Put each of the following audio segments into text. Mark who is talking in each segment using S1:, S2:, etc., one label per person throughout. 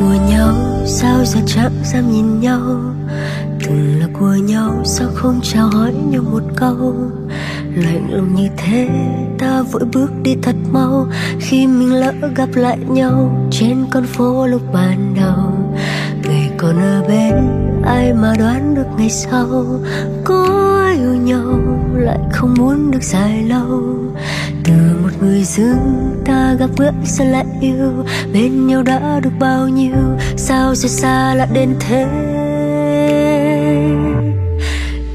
S1: của nhau, sao giờ chạm dám nhìn nhau? Từng là của nhau, sao không chào hỏi nhau một câu? Lạnh lùng như thế, ta vội bước đi thật mau. Khi mình lỡ gặp lại nhau, trên con phố lúc ban đầu, người còn ở bên, ai mà đoán được ngày sau? Có yêu nhau, lại không muốn được dài lâu người dưng ta gặp gỡ sao lại yêu. Bên nhau đã được bao nhiêu, sao sẽ xa lạ đến thế?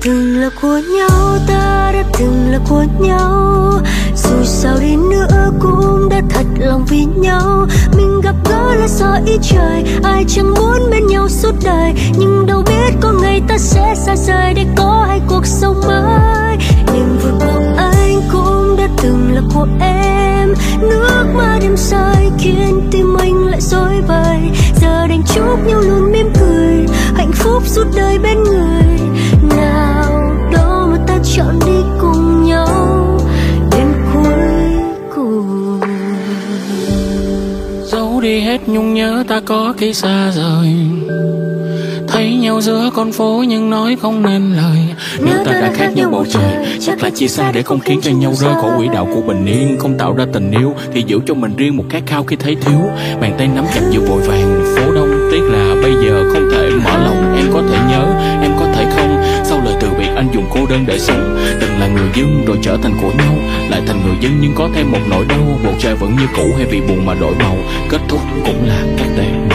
S1: Từng là của nhau, ta đã từng là của nhau. Dù sao đi nữa cũng đã thật lòng vì nhau. Mình gặp gỡ là do ý trời, ai chẳng muốn bên nhau suốt đời. Nhưng đâu biết có ngày ta sẽ xa rời để có hai cuộc sống mới. Là của em. Nước mắt em rơi khiến tim anh lại rối bời. Giờ đành chúc nhau luôn mỉm cười, hạnh phúc suốt đời bên người. Nào đó mà ta chọn đi cùng nhau đến cuối cùng.
S2: Giấu đi hết nhung nhớ ta có khi xa rời. Thấy nhau giữa con phố nhưng nói không nên lời. Nếu ta đã khác nhau bầu trời Chắc là chia xa để không khiến cho nhau rơi khỏi quỹ đạo của bình yên Không tạo ra tình yêu Thì giữ cho mình riêng một khát khao khi thấy thiếu. Bàn tay nắm chặt vừa vội vàng Phố đông tiếc là bây giờ không thể mở lòng. Em có thể nhớ, em có thể không. Sau lời từ biệt anh dùng cô đơn để sống. Từng là người dân rồi trở thành của nhau Lại thành người dân nhưng có thêm một nỗi đau. Bầu trời vẫn như cũ hay vì buồn mà đổi màu. Kết thúc cũng là cách đầu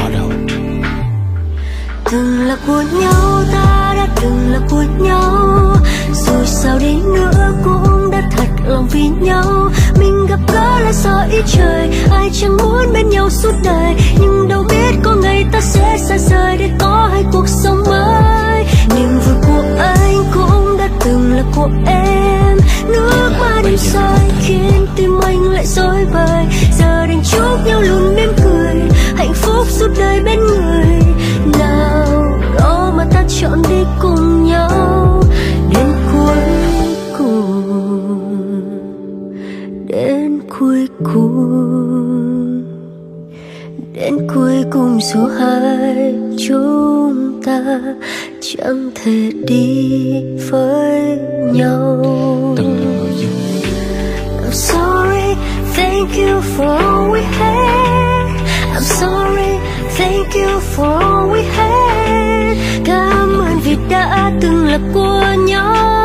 S1: từng là của nhau ta đã từng là của nhau. Dù sao đi nữa cũng đã thật lòng vì nhau. Mình gặp gỡ là do ý trời ai chẳng muốn bên nhau suốt đời. Nhưng đâu biết có ngày ta sẽ xa rời để có hai cuộc sống mới. Niềm vui của anh cũng đã từng là của em. Nước mắt đêm say cuối cùng đến cuối cùng dù hai chúng ta chẳng thể đi với nhau I'm sorry, thank you for all we had. I'm sorry, thank you for all we had. Cảm ơn vì đã từng là của nhau.